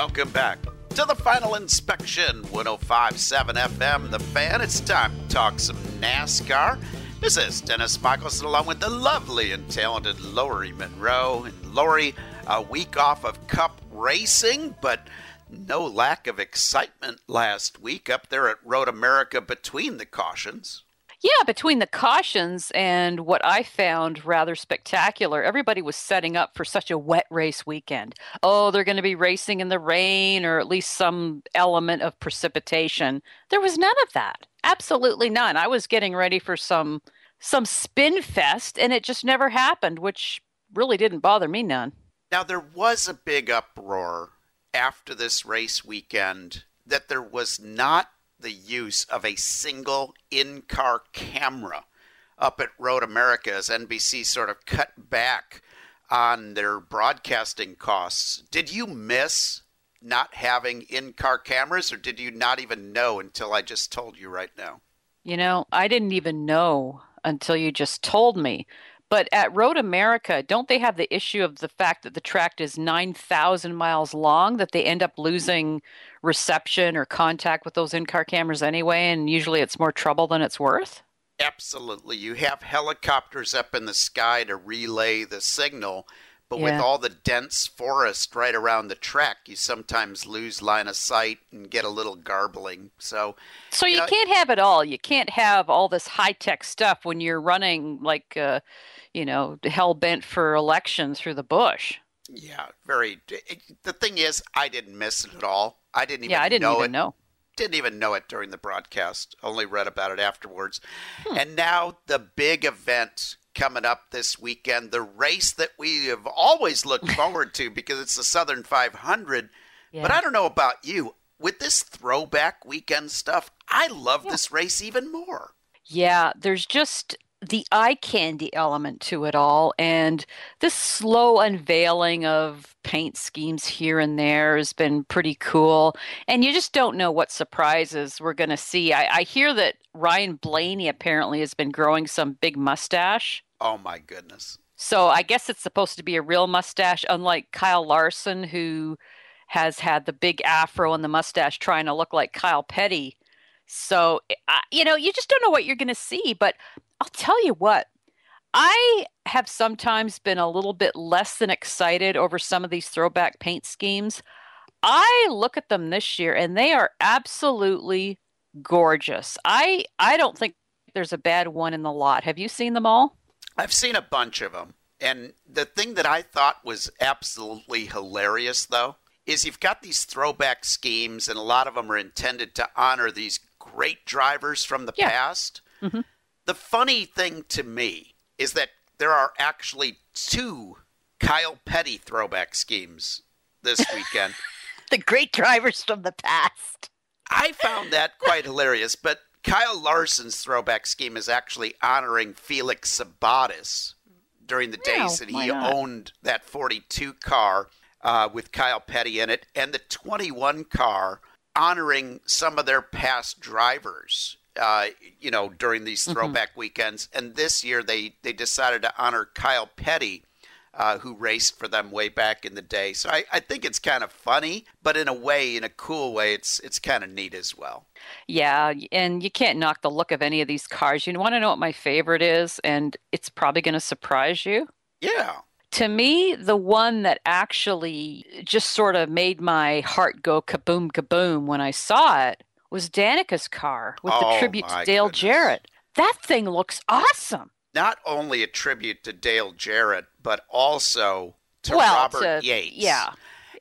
Welcome back to the final inspection 1057 FM. The fan, it's time to talk some NASCAR. This is Dennis Michelson along with the lovely and talented Lori Monroe. And Lori, a week off of Cup racing, but no lack of excitement last week up there at Road America between the cautions. Yeah, between the cautions and what I found rather spectacular, everybody was setting up for such a wet race weekend. Oh, they're going to be racing in the rain or at least some element of precipitation. There was none of that. Absolutely none. I was getting ready for some some spin fest and it just never happened, which really didn't bother me none. Now there was a big uproar after this race weekend that there was not the use of a single in car camera up at Road America as NBC sort of cut back on their broadcasting costs. Did you miss not having in car cameras, or did you not even know until I just told you right now? You know, I didn't even know until you just told me. But at Road America, don't they have the issue of the fact that the track is 9,000 miles long, that they end up losing reception or contact with those in car cameras anyway? And usually it's more trouble than it's worth? Absolutely. You have helicopters up in the sky to relay the signal, but Yeah. with all the dense forest right around the track, you sometimes lose line of sight and get a little garbling. So, So you know, can't have it all. You can't have all this high tech stuff when you're running like, uh, you know, hell bent for election through the bush. yeah, very. It, the thing is, I didn't miss it at all. I didn't even Yeah, I didn't know even it. know. Didn't even know it during the broadcast. Only read about it afterwards. Hmm. And now the big event coming up this weekend, the race that we have always looked forward to because it's the Southern 500. Yeah. But I don't know about you. With this throwback weekend stuff, I love this race even more. Yeah, there's just the eye candy element to it all. And this slow unveiling of paint schemes here and there has been pretty cool. And you just don't know what surprises we're going to see. I, I hear that Ryan Blaney apparently has been growing some big mustache. Oh my goodness. So I guess it's supposed to be a real mustache, unlike Kyle Larson, who has had the big afro and the mustache trying to look like Kyle Petty. So, eh, I- you know, you just don't know what you're going to see. But I'll tell you what, I have sometimes been a little bit less than excited over some of these throwback paint schemes. I look at them this year and they are absolutely gorgeous. I I don't think there's a bad one in the lot. Have you seen them all? I've seen a bunch of them. And the thing that I thought was absolutely hilarious, though, is you've got these throwback schemes, and a lot of them are intended to honor these great drivers from the Yeah. past. The funny thing to me is that there are actually two Kyle Petty throwback schemes this weekend. the great drivers from the past. I found that quite hilarious, but Kyle Larson's throwback scheme is actually honoring Felix Sabates during the days Yeah, that he not? owned that 42 car uh, with Kyle Petty in it, and the 21 car honoring some of their past drivers. Uh, you know, during these Mm-hmm. throwback weekends, and this year they they decided to honor Kyle Petty, uh, who raced for them way back in the day. So I, I think it's kind of funny, but in a way, in a cool way, it's it's kind of neat as well. Yeah, and you can't knock the look of any of these cars. You want to know what my favorite is, and it's probably going to surprise you. Yeah. To me, the one that actually just sort of made my heart go kaboom kaboom when I saw it was Danica's car with Oh, the tribute to Dale goodness. Jarrett. That thing looks awesome. Not only a tribute to Dale Jarrett, but also to well, Robert to, Yates. Yeah,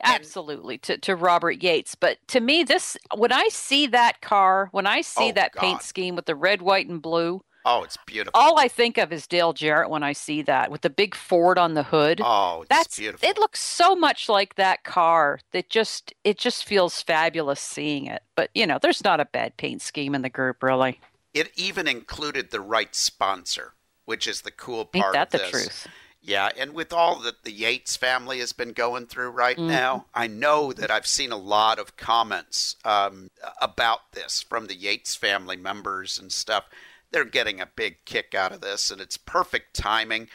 And- absolutely. To, to Robert Yates. But to me, this, when I see that car, when I see Oh, that paint scheme with the red, white, and blue, Oh, it's beautiful. All I think of is Dale Jarrett when I see that with the big Ford on the hood. Oh, it's That's beautiful. it looks so much like that car that just it just feels fabulous seeing it. But you know, there's not a bad paint scheme in the group really. It even included the right sponsor, which is the cool part Ain't that the truth? Yeah, and with all that the Yates family has been going through right Mhm. now, I know that I've seen a lot of comments um, about this from the Yates family members and stuff. They're getting a big kick out of this, and it's perfect timing.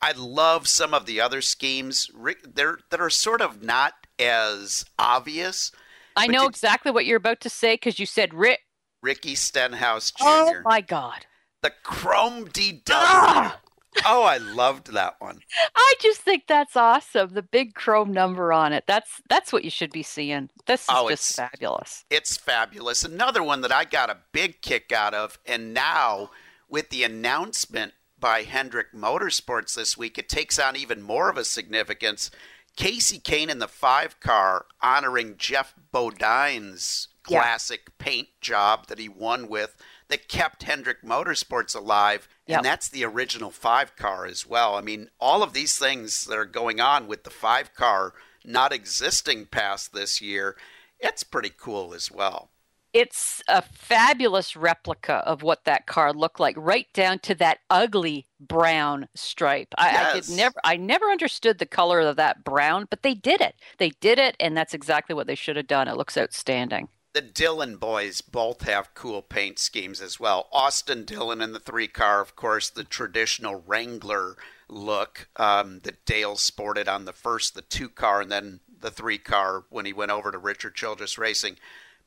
I love some of the other schemes. They're that are sort of not as obvious. I know did- exactly what you're about to say because you said Rick. Ricky Stenhouse Jr. Oh my God! the Chrome DW. Ah! Oh, I loved that one. I just think that's awesome. The big chrome number on it. That's that's what you should be seeing. This is Oh, just it's- fabulous. It's fabulous. Another one that I got a big kick out of, and now with the announcement by Hendrick Motorsports this week, it takes on even more of a significance. Kasey Kahne in the five car honoring Geoff Bodine's Yeah. classic paint job that he won with that kept Hendrick Motorsports alive. Yep. And that's the original five car as well. I mean, all of these things that are going on with the five car not existing past this year, it's pretty cool as well. It's a fabulous replica of what that car looked like, right down to that ugly brown stripe. I, I Yes. could never, I never understood the color of that brown, but they did it. They did it, and that's exactly what they should have done. It looks outstanding. The Dillon boys both have cool paint schemes as well. Austin Dillon in the three car, of course, the traditional Wrangler look um, that Dale sported on the first, the two car, and then the three car when he went over to Richard Childress Racing.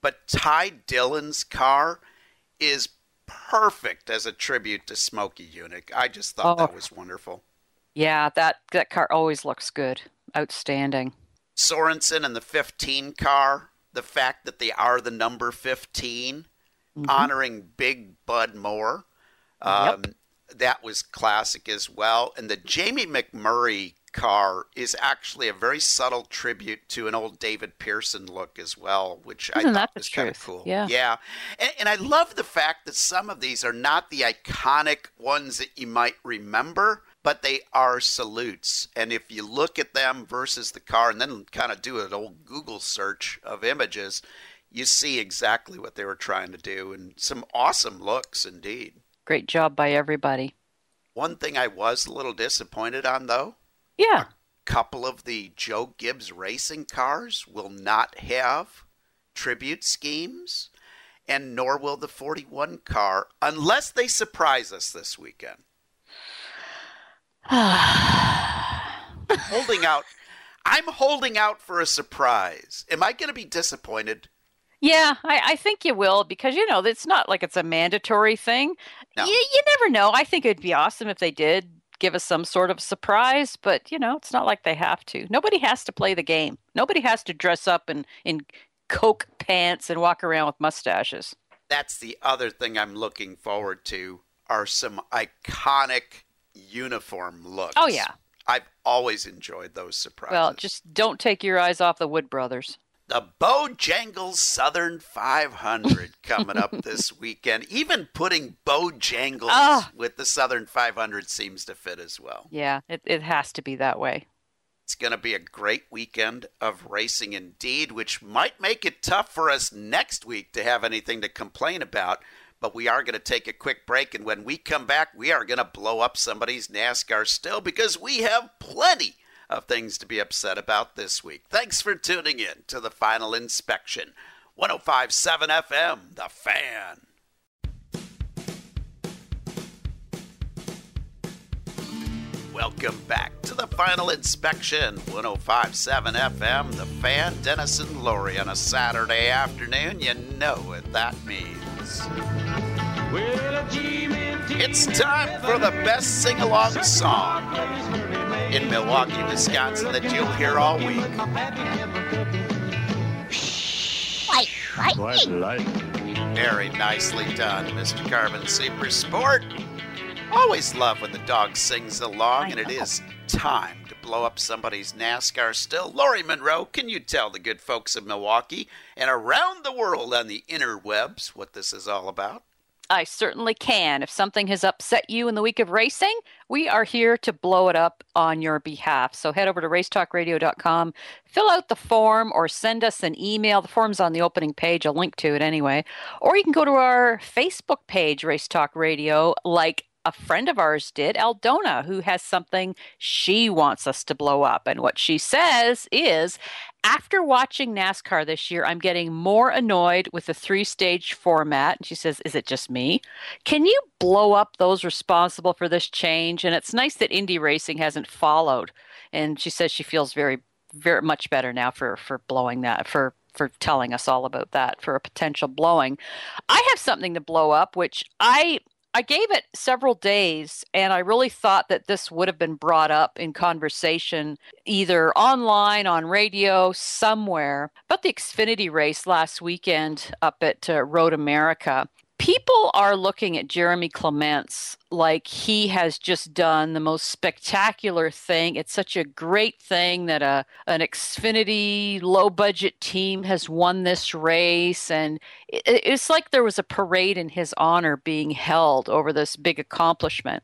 But Ty Dillon's car is perfect as a tribute to Smokey Yunick. I just thought Oh. that was wonderful. Yeah, that that car always looks good. Outstanding. Sorenson and the 15 car, the fact that they are the number 15, Mhm. honoring Big Bud Moore. Um, That was classic as well. And the Jamie McMurray car is actually a very subtle tribute to an old David Pearson look as well, which I Isn't thought was kind of cool. Yeah. Yeah. And, and I love the fact that some of these are not the iconic ones that you might remember, but they are salutes. And if you look at them versus the car and then kind of do an old Google search of images, you see exactly what they were trying to do and some awesome looks indeed. Great job by everybody. One thing I was a little disappointed on though, Yeah. A couple of the Joe Gibbs racing cars will not have tribute schemes, and nor will the 41 car unless they surprise us this weekend. Holding out. I'm holding out for a surprise. Am I going to be disappointed? Yeah, I, I think you will because you know it's not like it's a mandatory thing. No. You, you never know. I think it'd be awesome if they did give us some sort of surprise, but you know it's not like they have to. Nobody has to play the game. Nobody has to dress up in in coke pants and walk around with mustaches. That's the other thing I'm looking forward to are some iconic uniform looks. Oh, yeah. I've always enjoyed those surprises. Well, just don't take your eyes off the Wood Brothers. the Bojangles Southern 500 coming up this weekend. Even putting Bojangles Ah. with the Southern 500 seems to fit as well. Yeah, it, it has to be that way. It's going to be a great weekend of racing indeed, which might make it tough for us next week to have anything to complain about. But we are going to take a quick break, and when we come back, we are going to blow up somebody's NASCAR still because we have plenty of things to be upset about this week. Thanks for tuning in to the final inspection. 1057 FM, The Fan. Welcome back to the final inspection. 1057 FM, The Fan, Dennis and Lori on a Saturday afternoon. You know what that means. It's time for the best sing along song in Milwaukee, Wisconsin that you'll hear all week. Very nicely done, Mr. Carbon Super Sport. Always love when the dog sings along, and it is time to blow up somebody's NASCAR still. Lori Monroe, can you tell the good folks of Milwaukee and around the world on the interwebs what this is all about? I certainly can. If something has upset you in the week of racing, we are here to blow it up on your behalf. So head over to racetalkradio.com, fill out the form, or send us an email. The form's on the opening page, a link to it anyway. Or you can go to our Facebook page, Race Talk Radio, like a friend of ours did, Aldona, who has something she wants us to blow up. And what she says is after watching NASCAR this year, I'm getting more annoyed with the three stage format. And she says, Is it just me? Can you blow up those responsible for this change? And it's nice that Indy Racing hasn't followed. And she says she feels very, very much better now for, for blowing that, for for telling us all about that for a potential blowing. I have something to blow up, which I I gave it several days, and I really thought that this would have been brought up in conversation either online, on radio, somewhere. But the Xfinity race last weekend up at uh, Road America, people are looking at Jeremy Clements like he has just done the most spectacular thing. It's such a great thing that a an Xfinity low budget team has won this race and it, it's like there was a parade in his honor being held over this big accomplishment.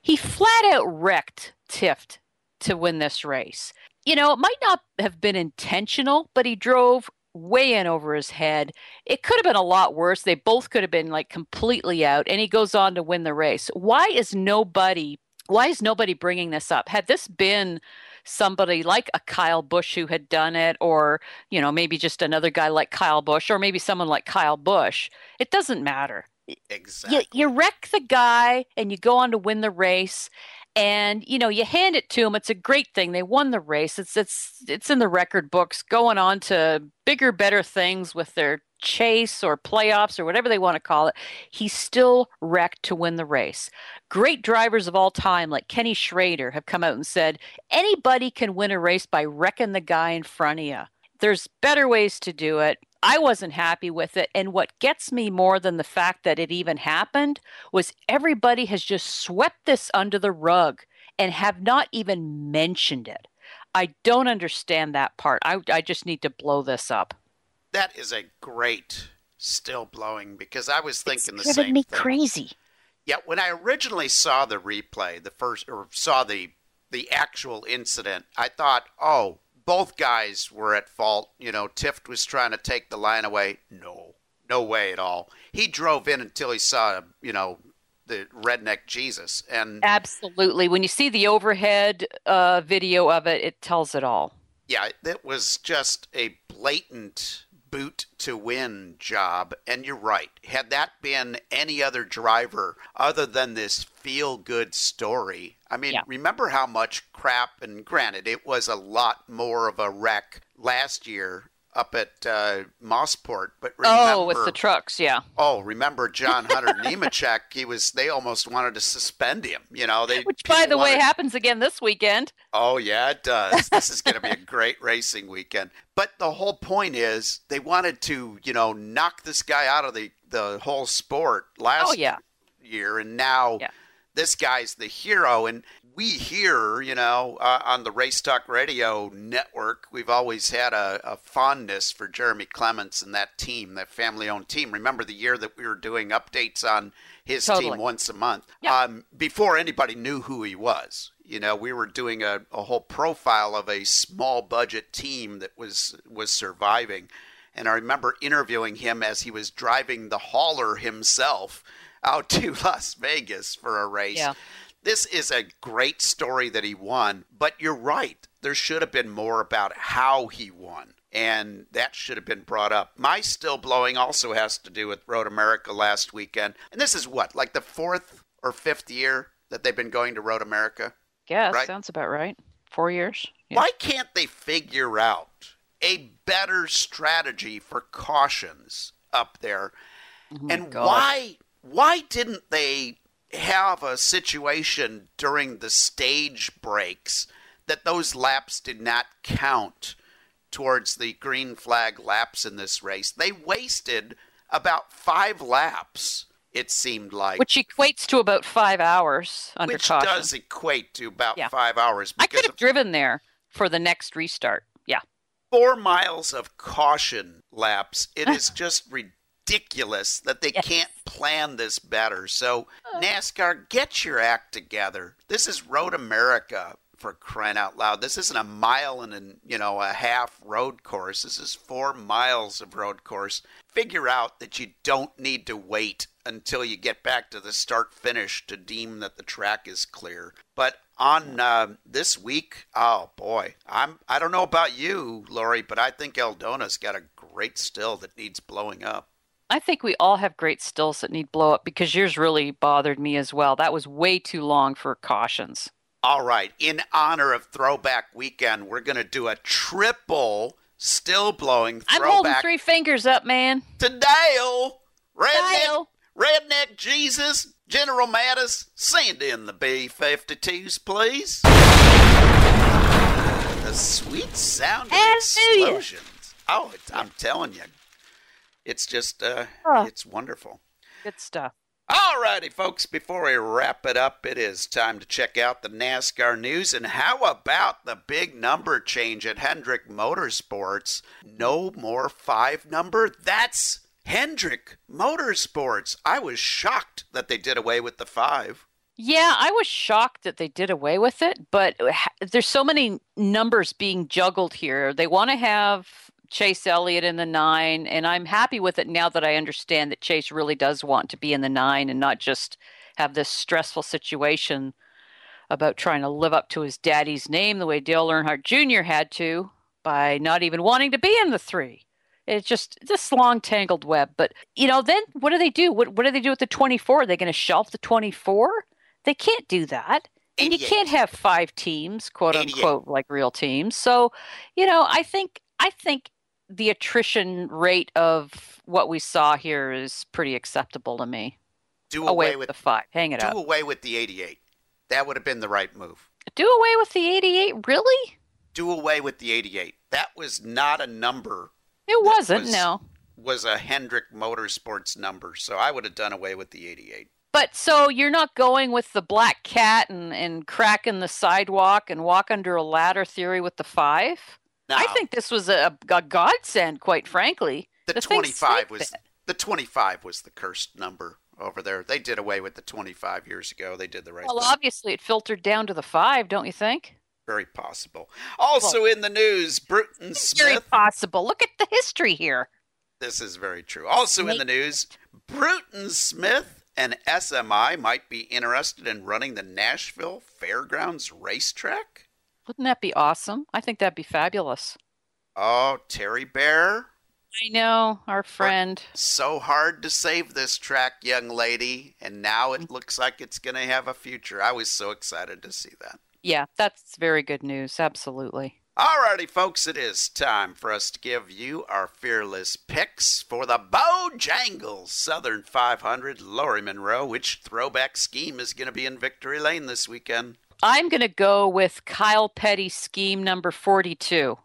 He flat out wrecked Tifft to win this race. You know, it might not have been intentional, but he drove way in over his head. It could have been a lot worse. They both could have been like completely out, and he goes on to win the race. Why is nobody? Why is nobody bringing this up? Had this been somebody like a Kyle Busch who had done it, or you know maybe just another guy like Kyle Busch, or maybe someone like Kyle Busch, it doesn't matter. Exactly. You, you wreck the guy, and you go on to win the race and you know you hand it to them it's a great thing they won the race it's it's it's in the record books going on to bigger better things with their chase or playoffs or whatever they want to call it he still wrecked to win the race. Great drivers of all time like kenny schrader have come out and said anybody can win a race by wrecking the guy in front of you there's better ways to do it I wasn't happy with it. And what gets me more than the fact that it even happened was everybody has just swept this under the rug and have not even mentioned it. I don't understand that part. I, I just need to blow this up. That is a great still blowing because I was thinking it's the same me thing. crazy. Yeah, when I originally saw the replay, the first or saw the the actual incident, I thought, "Oh, both guys were at fault. You know, Tifft was trying to take the line away. No, no way at all. He drove in until he saw, you know, the redneck Jesus. And absolutely, when you see the overhead uh, video of it, it tells it all. Yeah, it was just a blatant boot to win job. And you're right. Had that been any other driver other than this feel good story, I mean, Yeah. remember how much crap, and granted, it was a lot more of a wreck last year up at uh, Mosport, but remember, Oh, with the trucks, yeah. oh, remember John Hunter Nemechek? He was. They almost wanted to suspend him. You know, they. Which, by the way, happens again this weekend. Oh, yeah, it does. This is going to be a great racing weekend. But the whole point is they wanted to, you know, knock this guy out of the, the whole sport last Oh, yeah. year. And now Yeah. This guy's the hero. And we here, you know, uh, on the Race Talk Radio network, we've always had a, a fondness for Jeremy Clements and that team, that family owned team. Remember the year that we were doing updates on his Totally. team once a month? Yeah. Um, before anybody knew who he was. You know, we were doing a, a whole profile of a small budget team that was was surviving. And I remember interviewing him as he was driving the hauler himself out to Las Vegas for a race. Yeah. This is a great story that he won, but you're right. There should have been more about how he won, and that should have been brought up. My still blowing also has to do with Road America last weekend. And this is what, like the fourth or fifth year that they've been going to Road America? Guess Right. sounds about right. Four years. Yeah. Why can't they figure out a better strategy for cautions up there? Oh and Oh God. why why didn't they have a situation during the stage breaks that those laps did not count towards the green flag laps in this race? They wasted about 5 laps it seemed like Which equates to about five hours under which caution. does equate to about Yeah. 5 hours I could have driven there for the next restart. Yeah. four miles of caution laps. It is just ridiculous that they Yes. can't plan this better. So, NASCAR, get your act together. This is Road America for crying out loud. This isn't a mile and an, you know a half road course. This is 4 miles of road course. Figure out that you don't need to wait until you get back to the start finish to deem that the track is clear. But on uh, this week, oh boy, I'm I don't know about you, Lori, but I think Eldona's got a great still that needs blowing up. I think we all have great stills that need blow up because yours really bothered me as well. That was way too long for cautions. All right, in honor of Throwback Weekend, we're going to do a triple still blowing I'm holding three fingers up, man. to Dale. Redneck, Dale. Redneck Jesus, General Mattis, send in the B-52s, please. The sweet sound of Hallelujah. explosions. Oh, it's, I'm telling you, it's just, uh, Oh. it's wonderful. Good stuff. Alrighty, folks, before we wrap it up, it is time to check out the NASCAR news. And how about the big number change at Hendrick Motorsports? No more five number? That's Hendrick Motorsports. I was shocked that they did away with the five. Yeah, I was shocked that they did away with it, but there's so many numbers being juggled here. They want to have Chase Elliott in the nine, and I'm happy with it now that I understand that Chase really does want to be in the nine and not just have this stressful situation about trying to live up to his daddy's name the way Dale Earnhardt Jr. had to by not even wanting to be in the three. It's just this long tangled web. But you know, then what do they do? What what do they do with the 24? Are they going to shelf the 24? They can't do that. And you can't have five teams, quote 88. unquote, like real teams. So, you know, I think I think the attrition rate of what we saw here is pretty acceptable to me. Do Away away with the five. Hang it do up. Do away with the 88. That would have been the right move. Do away with the 88? Really? Do away with the 88. That was not a number. It wasn't, was- no. Was a Hendrick Motorsports number, so I would have done away with the 88. But so you're not going with the black cat and, and cracking the sidewalk and walk under a ladder theory with the five? I think this was a, a godsend, quite frankly. The, The 25 was bit. the 25 was the cursed number over there. They did away with the 25 years ago. They did the right Well, thing. obviously it filtered down to the five, don't you think? Very possible. Also in the news, Bruton It's very Smith. possible. Look at the history here. This is very true. Also in the news, Bruton Smith and SMI might be interested in running the Nashville Fairgrounds racetrack. Wouldn't that be awesome? I think that'd be fabulous. Oh, Terry Bear. I know, our friend. So hard to save this track, young lady, and now it looks like it's going to have a future. I was so excited to see that. Yeah, that's very good news. Absolutely. Alrighty, folks, it is time for us to give you our fearless picks for the Bojangles Southern 500 Lori Monroe. Which throwback scheme is going to be in Victory Lane this weekend? I'm going to go with Kyle Petty scheme number 42.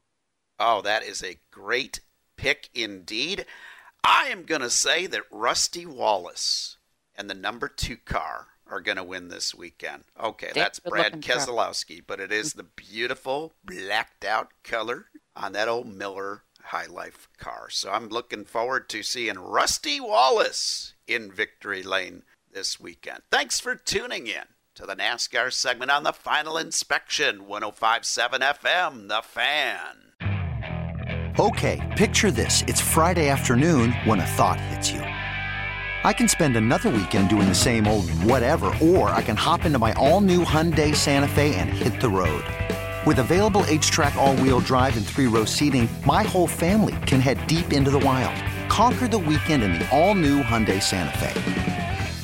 Oh, that is a great pick indeed. I am going to say that Rusty Wallace and the number two car are going to win this weekend. Okay, that's Brad. Keselowski, but it is the beautiful blacked out color on that old Miller High Life car. So I'm looking forward to seeing Rusty Wallace in Victory Lane this weekend. Thanks for tuning in to the NASCAR segment on the final inspection 1057 FM, The Fan. Okay, picture this. It's Friday afternoon when a thought hits you. I can spend another weekend doing the same old whatever, or I can hop into my all new Hyundai Santa Fe and hit the road. With available HTRAC, all wheel drive, and three row seating, my whole family can head deep into the wild. Conquer the weekend in the all new Hyundai Santa Fe.